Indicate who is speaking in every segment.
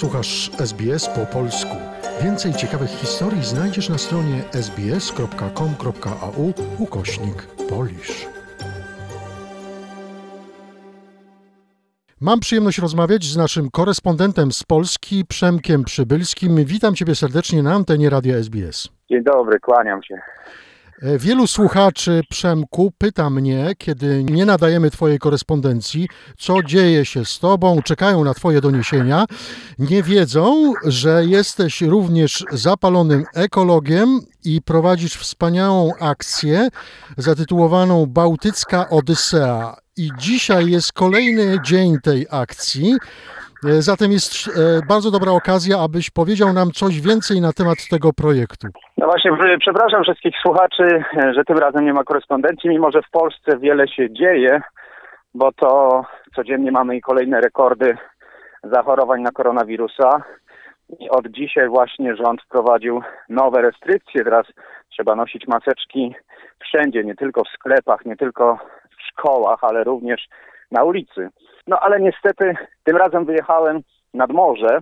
Speaker 1: Słuchasz SBS po polsku. Więcej ciekawych historii znajdziesz na stronie sbs.com.au ukośnik polisz. Mam przyjemność rozmawiać z naszym korespondentem z Polski, Przemkiem Przybylskim. Witam Ciebie serdecznie na antenie Radia SBS.
Speaker 2: Dzień dobry, kłaniam się.
Speaker 1: E, Wielu słuchaczy Przemku pyta mnie, kiedy nie nadajemy Twojej korespondencji, co dzieje się z Tobą, czekają na Twoje doniesienia. Nie wiedzą, że jesteś również zapalonym ekologiem i prowadzisz wspaniałą akcję zatytułowaną Bałtycka Odysea. I dzisiaj jest kolejny dzień tej akcji. E, Zatem jest e, bardzo dobra okazja, abyś powiedział nam coś więcej na temat tego projektu.
Speaker 2: No właśnie, przepraszam wszystkich słuchaczy, e, że tym razem nie ma korespondencji, mimo że w Polsce wiele się dzieje, bo to codziennie mamy i kolejne rekordy zachorowań na koronawirusa. I od dzisiaj właśnie rząd wprowadził nowe restrykcje. Teraz trzeba nosić maseczki wszędzie, nie tylko w sklepach, nie tylko w szkołach, ale również na ulicy. No ale niestety tym razem wyjechałem nad morze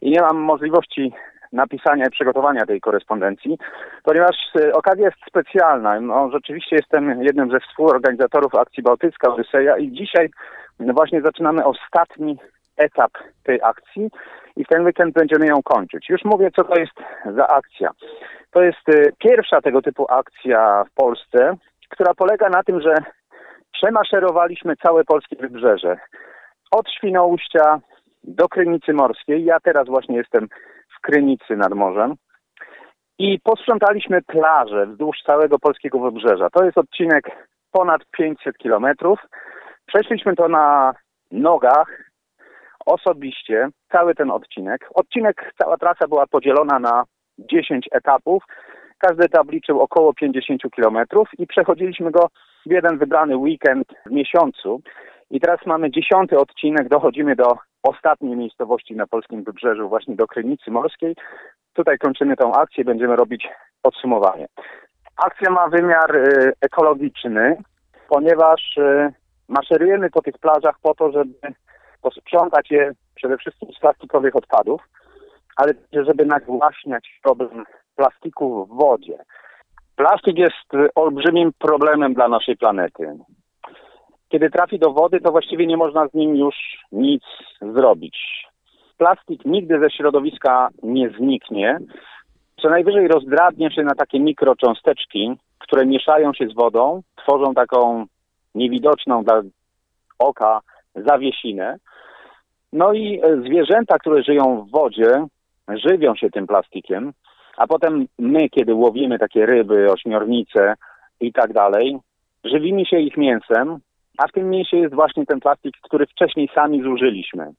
Speaker 2: i nie mam możliwości napisania i przygotowania tej korespondencji, ponieważ e, okazja jest specjalna. No, rzeczywiście jestem jednym ze współorganizatorów akcji Bałtycka Odyseja i dzisiaj no, właśnie zaczynamy ostatni etap tej akcji i w ten weekend będziemy ją kończyć. Już mówię, co to jest za akcja. To jest e, pierwsza tego typu akcja w Polsce, która polega na tym, że przemaszerowaliśmy całe polskie wybrzeże. Od Świnoujścia do Krynicy Morskiej. Ja teraz właśnie jestem w Krynicy nad morzem. I posprzątaliśmy plaże wzdłuż całego polskiego wybrzeża. To jest odcinek ponad 500 kilometrów. Przeszliśmy to na nogach, osobiście, cały ten odcinek. Odcinek, cała trasa była podzielona na 10 etapów. Każdy etap liczył około 50 kilometrów i przechodziliśmy go jeden wybrany weekend w miesiącu. I teraz mamy dziesiąty odcinek, dochodzimy do ostatniej miejscowości na polskim wybrzeżu, właśnie do Krynicy Morskiej. Tutaj kończymy tą akcję, będziemy robić podsumowanie. Akcja ma wymiar y, ekologiczny, ponieważ y, maszerujemy po tych plażach po to, żeby posprzątać je przede wszystkim z plastikowych odpadów, ale żeby nagłaśniać problem plastiku w wodzie. Plastik jest y, olbrzymim problemem dla naszej planety kiedy trafi do wody, to właściwie nie można z nim już nic zrobić. Plastik nigdy ze środowiska nie zniknie. Co najwyżej rozdradnie się na takie mikrocząsteczki, które mieszają się z wodą, tworzą taką niewidoczną dla oka zawiesinę. No i e, zwierzęta, które żyją w wodzie, żywią się tym plastikiem, a potem my, kiedy łowimy takie ryby, ośmiornice i tak dalej, żywimy się ich mięsem, a w tym mięsie jest właśnie ten plastik, który wcześniej sami zużyliśmy.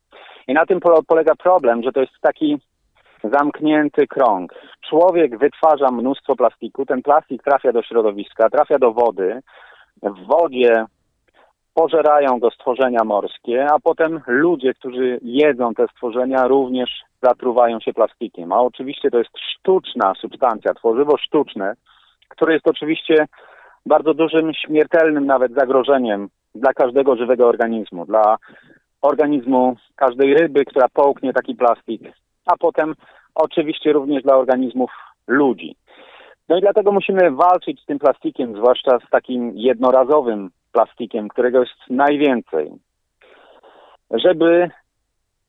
Speaker 2: I na tym pole- polega problem, że to jest taki zamknięty krąg. Człowiek wytwarza mnóstwo plastiku, ten plastik trafia do środowiska, trafia do wody, w wodzie pożerają go stworzenia morskie, a potem ludzie, którzy jedzą te stworzenia, również zatruwają się plastikiem. A oczywiście to jest sztuczna substancja, tworzywo sztuczne, które jest oczywiście bardzo dużym, śmiertelnym nawet zagrożeniem dla każdego żywego organizmu, dla organizmu każdej ryby, która połknie taki plastik, a potem oczywiście również dla organizmów ludzi. No i dlatego musimy walczyć z tym plastikiem, zwłaszcza z takim jednorazowym plastikiem, którego jest najwięcej. Żeby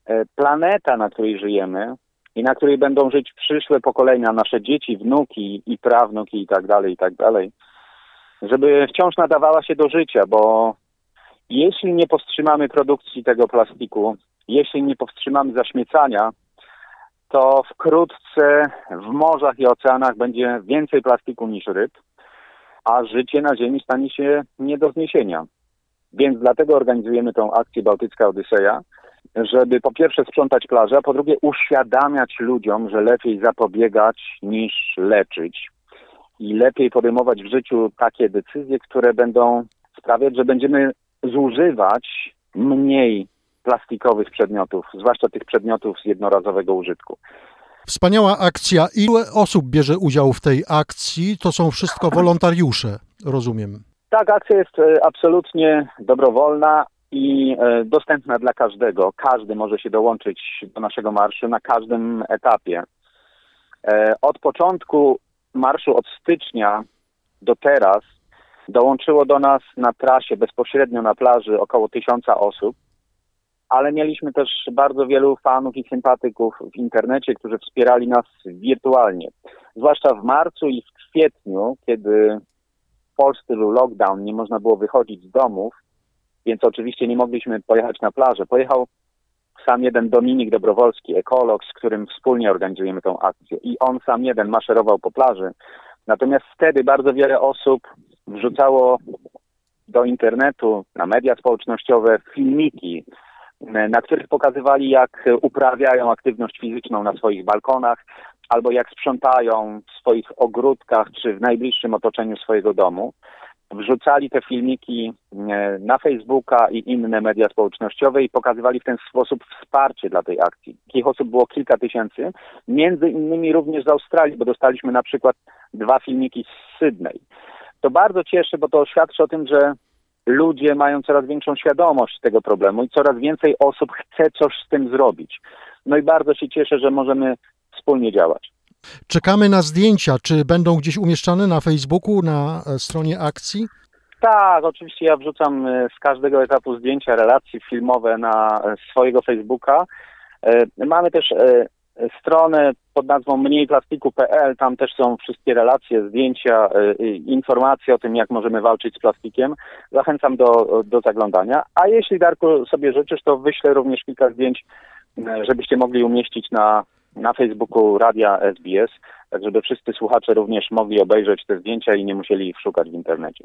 Speaker 2: e, planeta, na której żyjemy i na której będą żyć przyszłe pokolenia, nasze dzieci, wnuki i prawnuki i tak dalej, i tak dalej, żeby wciąż nadawała się do życia, bo jeśli nie powstrzymamy produkcji tego plastiku, jeśli nie powstrzymamy zaśmiecania, to wkrótce w morzach i oceanach będzie więcej plastiku niż ryb, a życie na Ziemi stanie się nie do zniesienia. Więc dlatego organizujemy tą akcję Bałtycka Odyseja, żeby po pierwsze sprzątać plażę, a po drugie uświadamiać ludziom, że lepiej zapobiegać niż leczyć i lepiej podejmować w życiu takie decyzje, które będą sprawiać, że będziemy zużywać mniej plastikowych przedmiotów, zwłaszcza tych przedmiotów z jednorazowego użytku.
Speaker 1: Wspaniała akcja. Ile osób bierze udział w tej akcji? To są wszystko wolontariusze, rozumiem.
Speaker 2: Tak, akcja jest e, absolutnie dobrowolna, i e, dostępna dla każdego. Każdy może się dołączyć do naszego marszu na każdym etapie. E, od początku marszu od stycznia do teraz dołączyło do nas na trasie bezpośrednio na plaży około tysiąca osób, ale mieliśmy też bardzo wielu fanów i sympatyków w internecie, którzy wspierali nas wirtualnie. Zwłaszcza w marcu i w kwietniu, kiedy w Polsce był lockdown, nie można było wychodzić z domów, więc oczywiście nie mogliśmy pojechać na plażę. Pojechał sam jeden Dominik Dobrowolski, ekolog, z którym wspólnie organizujemy tą akcję. I on sam jeden maszerował po plaży. Natomiast wtedy bardzo wiele osób wrzucało do internetu, na media społecznościowe filmiki, na których pokazywali, jak uprawiają aktywność fizyczną na swoich balkonach, albo jak sprzątają w swoich ogródkach, czy w najbliższym otoczeniu swojego domu wrzucali te filmiki e, na Facebooka i inne media społecznościowe i pokazywali w ten sposób wsparcie dla tej akcji. Takich osób było kilka tysięcy, między innymi również z Australii, bo dostaliśmy na przykład dwa filmiki z Sydney. To bardzo cieszy, bo to świadczy o tym, że ludzie mają coraz większą świadomość tego problemu i coraz więcej osób chce coś z tym zrobić. No i bardzo się cieszę, że możemy wspólnie działać.
Speaker 1: Czekamy na zdjęcia. Czy będą gdzieś umieszczane na Facebooku, na e, stronie akcji?
Speaker 2: Tak, oczywiście ja wrzucam e, z każdego etapu zdjęcia, relacje filmowe na e, swojego Facebooka. Mamy też stronę pod nazwą mniejplastiku.pl, tam też są wszystkie relacje, zdjęcia, informacje o tym, jak możemy walczyć z plastikiem. Zachęcam do, do zaglądania. A jeśli Darku sobie życzysz, to wyślę również kilka zdjęć, żebyście mogli umieścić na na Facebooku Radia SBS, tak żeby wszyscy słuchacze również mogli obejrzeć te zdjęcia i nie musieli ich szukać w internecie.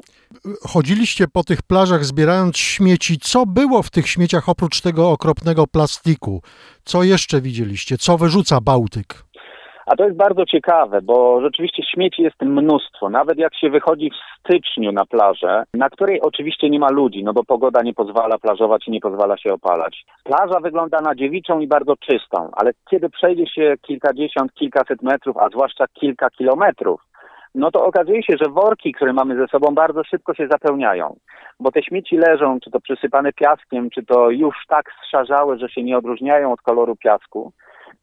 Speaker 1: Chodziliście po tych plażach zbierając śmieci. Co było w tych śmieciach oprócz tego okropnego plastiku? Co jeszcze widzieliście? Co wyrzuca Bałtyk?
Speaker 2: A to jest bardzo ciekawe, bo rzeczywiście śmieci jest mnóstwo. Nawet jak się wychodzi w styczniu na plażę, na której oczywiście nie ma ludzi, no bo pogoda nie pozwala plażować i nie pozwala się opalać. Plaża wygląda na dziewiczą i bardzo czystą, ale kiedy przejdzie się kilkadziesiąt, kilkaset metrów, a zwłaszcza kilka kilometrów, no to okazuje się, że worki, które mamy ze sobą, bardzo szybko się zapełniają, bo te śmieci leżą, czy to przysypane piaskiem, czy to już tak zszarzałe, że się nie odróżniają od koloru piasku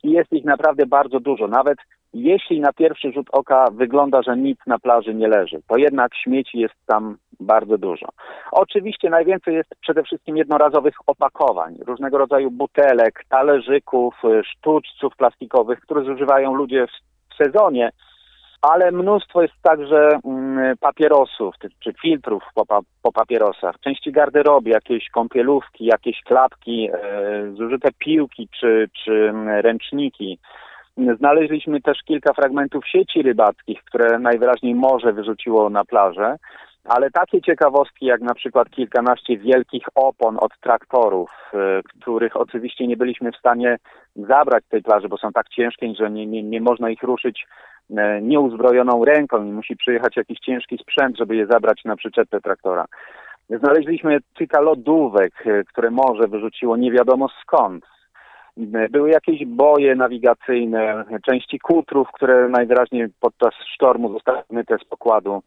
Speaker 2: i jest ich naprawdę bardzo dużo. Nawet jeśli na pierwszy rzut oka wygląda, że nic na plaży nie leży, to jednak śmieci jest tam bardzo dużo. Oczywiście najwięcej jest przede wszystkim jednorazowych opakowań, różnego rodzaju butelek, talerzyków, sztuczców plastikowych, które zużywają ludzie w sezonie, ale mnóstwo jest także mm, papierosów czy filtrów po, po papierosach, części garderoby, jakieś kąpielówki, jakieś klapki, e, zużyte piłki czy, czy mm, ręczniki. Znaleźliśmy też kilka fragmentów sieci rybackich, które najwyraźniej morze wyrzuciło na plażę, ale takie ciekawostki jak na przykład kilkanaście wielkich opon od traktorów, e, których oczywiście nie byliśmy w stanie zabrać z tej plaży, bo są tak ciężkie, że nie, nie, nie można ich ruszyć nieuzbrojoną ręką i musi przyjechać jakiś ciężki sprzęt, żeby je zabrać na przyczepę traktora. Znaleźliśmy kilka lodówek, e, które morze wyrzuciło nie wiadomo skąd. E, były jakieś boje nawigacyjne, części kutrów, które najwyraźniej podczas sztormu zostały zmyte z pokładu.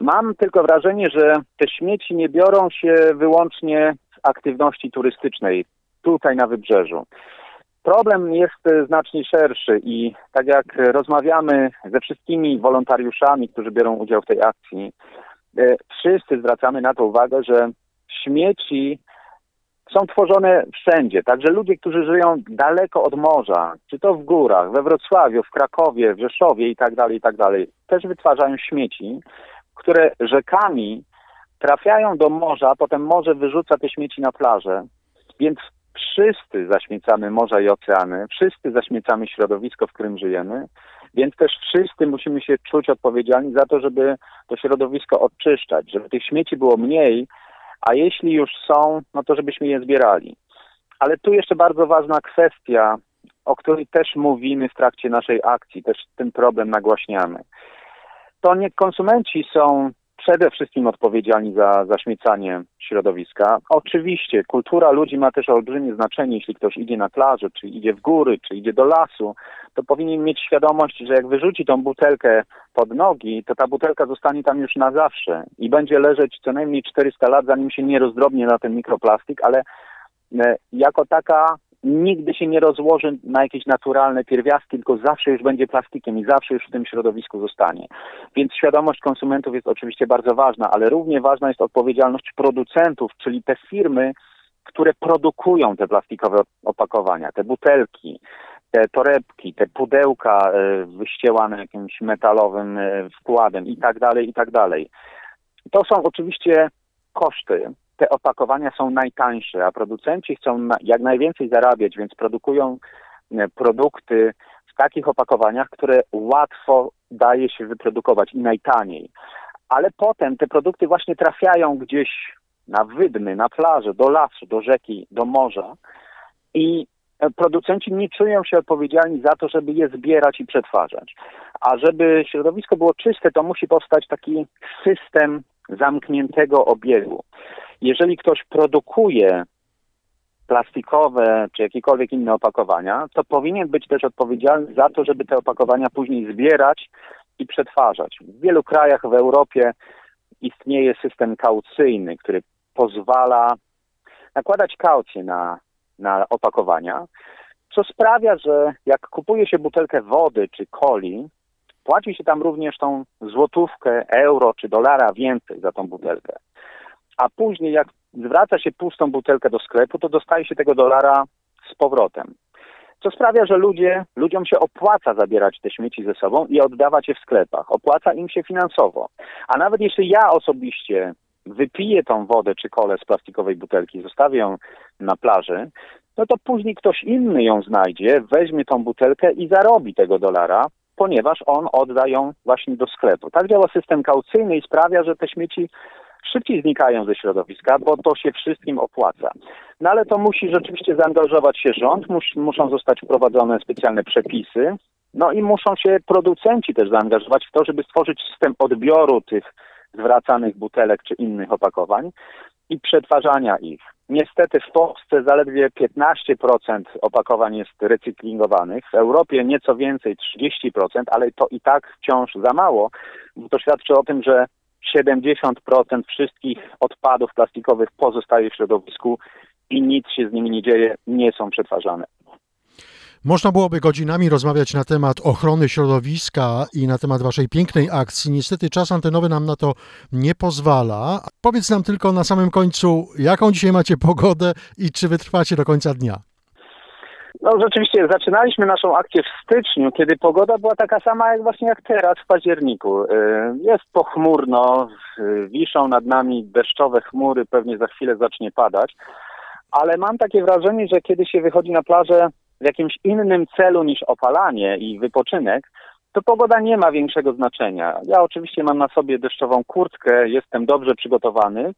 Speaker 2: Mam tylko wrażenie, że te śmieci nie biorą się wyłącznie z aktywności turystycznej tutaj na wybrzeżu. Problem jest e, znacznie szerszy i tak jak rozmawiamy ze wszystkimi wolontariuszami, którzy biorą udział w tej akcji, e, wszyscy zwracamy na to uwagę, że śmieci są tworzone wszędzie. Także ludzie, którzy żyją daleko od morza, czy to w górach, we Wrocławiu, w Krakowie, w Rzeszowie i tak dalej, i tak dalej, też wytwarzają śmieci, które rzekami trafiają do morza, a potem morze wyrzuca te śmieci na plażę. Więc wszyscy zaśmiecamy morza i oceany, wszyscy zaśmiecamy środowisko, w którym żyjemy, więc też wszyscy musimy się czuć odpowiedzialni za to, żeby to środowisko odczyszczać, żeby tych śmieci było mniej, a jeśli już są, no to żebyśmy je zbierali. Ale tu jeszcze bardzo ważna kwestia, o której też mówimy w trakcie naszej akcji, też ten problem nagłaśniamy. To nie konsumenci są przede wszystkim odpowiedzialni za zaśmiecanie środowiska. Oczywiście kultura ludzi ma też olbrzymie znaczenie, jeśli ktoś idzie na plażę, czy idzie w góry, czy idzie do lasu, to powinien mieć świadomość, że jak wyrzuci tą butelkę pod nogi, to ta butelka zostanie tam już na zawsze i będzie leżeć co najmniej 400 lat, zanim się nie rozdrobnie na ten mikroplastik, ale e, jako taka nigdy się nie rozłoży na jakieś naturalne pierwiastki, tylko zawsze już będzie plastikiem i zawsze już w tym środowisku zostanie. Więc świadomość konsumentów jest oczywiście bardzo ważna, ale równie ważna jest odpowiedzialność producentów, czyli te firmy, które produkują te plastikowe opakowania, te butelki, te torebki, te pudełka e, wyściełane jakimś metalowym e, wkładem i tak dalej, i tak dalej. To są oczywiście koszty. Te opakowania są najtańsze, a producenci chcą jak najwięcej zarabiać, więc produkują e, produkty w takich opakowaniach, które łatwo daje się wyprodukować i najtaniej. Ale potem te produkty właśnie trafiają gdzieś na wydmy, na plażę, do lasu, do rzeki, do morza i E, producenci nie czują się odpowiedzialni za to, żeby je zbierać i przetwarzać. A żeby środowisko było czyste, to musi powstać taki system zamkniętego obiegu. Jeżeli ktoś produkuje plastikowe czy jakiekolwiek inne opakowania, to powinien być też odpowiedzialny za to, żeby te opakowania później zbierać i przetwarzać. W wielu krajach w Europie istnieje system kaucyjny, który pozwala nakładać kaucję na na opakowania, co sprawia, że jak kupuje się butelkę wody czy coli, płaci się tam również tą złotówkę, euro czy dolara więcej za tą butelkę. A później jak zwraca się pustą butelkę do sklepu, to dostaje się tego dolara z powrotem. Co sprawia, że ludzie, ludziom się opłaca zabierać te śmieci ze sobą i oddawać je w sklepach. Opłaca im się finansowo. A nawet jeśli ja osobiście wypije tą wodę czy kolę z plastikowej butelki, zostawię ją na plaży, no to później ktoś inny ją znajdzie, weźmie tą butelkę i zarobi tego dolara, ponieważ on odda ją właśnie do sklepu. Tak działa system kaucyjny i sprawia, że te śmieci szybciej znikają ze środowiska, bo to się wszystkim opłaca. No ale to musi rzeczywiście zaangażować się rząd, mus, muszą zostać wprowadzone specjalne przepisy, no i muszą się producenci też zaangażować w to, żeby stworzyć system odbioru tych zwracanych butelek czy innych opakowań i przetwarzania ich. Niestety w Polsce zaledwie 15% opakowań jest recyklingowanych, w Europie nieco więcej, 30%, ale to i tak wciąż za mało, to świadczy o tym, że 70% wszystkich odpadów plastikowych pozostaje w środowisku i nic się z nimi nie dzieje, nie są przetwarzane.
Speaker 1: Można byłoby godzinami rozmawiać na temat ochrony środowiska i na temat Waszej pięknej akcji. Niestety czas antenowy nam na to nie pozwala. Powiedz nam tylko na samym końcu, jaką dzisiaj macie pogodę i czy wytrwacie do końca dnia?
Speaker 2: No rzeczywiście, zaczynaliśmy naszą akcję w styczniu, kiedy pogoda była taka sama jak właśnie jak teraz w październiku. Y, jest pochmurno, y, wiszą nad nami deszczowe chmury, pewnie za chwilę zacznie padać, ale mam takie wrażenie, że kiedy się wychodzi na plażę, w jakimś innym celu niż opalanie i wypoczynek, to pogoda nie ma większego znaczenia. Ja oczywiście mam na sobie deszczową kurtkę, jestem dobrze przygotowany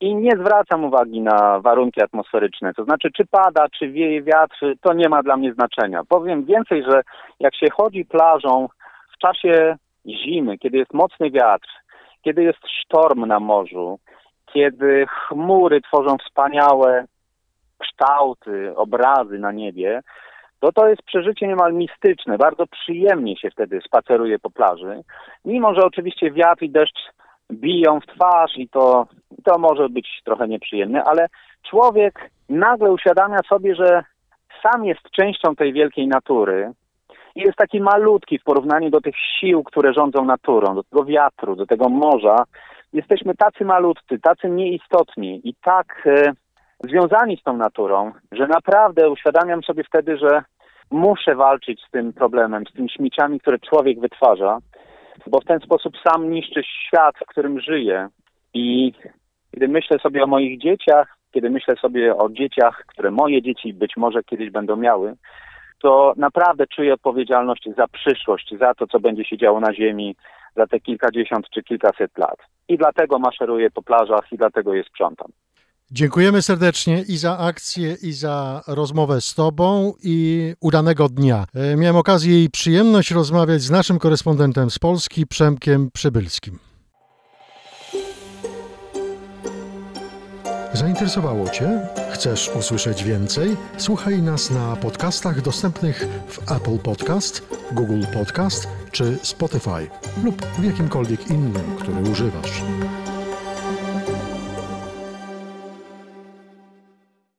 Speaker 2: i nie zwracam uwagi na warunki atmosferyczne. To znaczy, czy pada, czy wieje wiatr, to nie ma dla mnie znaczenia. Powiem więcej, że jak się chodzi plażą w czasie zimy, kiedy jest mocny wiatr, kiedy jest sztorm na morzu, kiedy chmury tworzą wspaniałe kształty, obrazy na niebie, to to jest przeżycie niemal mistyczne. Bardzo przyjemnie się wtedy spaceruje po plaży. Mimo, że oczywiście wiatr i deszcz biją w twarz i to, to może być trochę nieprzyjemne, ale człowiek nagle uświadamia sobie, że sam jest częścią tej wielkiej natury i jest taki malutki w porównaniu do tych sił, które rządzą naturą, do tego wiatru, do tego morza. Jesteśmy tacy malutcy, tacy nieistotni i tak e, związani z tą naturą, że naprawdę uświadamiam sobie wtedy, że muszę walczyć z tym problemem, z tymi śmieciami, które człowiek wytwarza, bo w ten sposób sam niszczy świat, w którym żyję. I kiedy myślę sobie o moich dzieciach, kiedy myślę sobie o dzieciach, które moje dzieci być może kiedyś będą miały, to naprawdę czuję odpowiedzialność za przyszłość, za to, co będzie się działo na Ziemi za te kilkadziesiąt czy kilkaset lat. I dlatego maszeruję po plażach i dlatego je sprzątam.
Speaker 1: Dziękujemy serdecznie i za akcję, i za rozmowę z Tobą i udanego dnia. E, miałem okazję i przyjemność rozmawiać z naszym korespondentem z Polski, Przemkiem Przybylskim. Zainteresowało Cię? Chcesz usłyszeć więcej? Słuchaj nas na podcastach dostępnych w Apple Podcast, Google Podcast czy Spotify lub w jakimkolwiek innym, który używasz.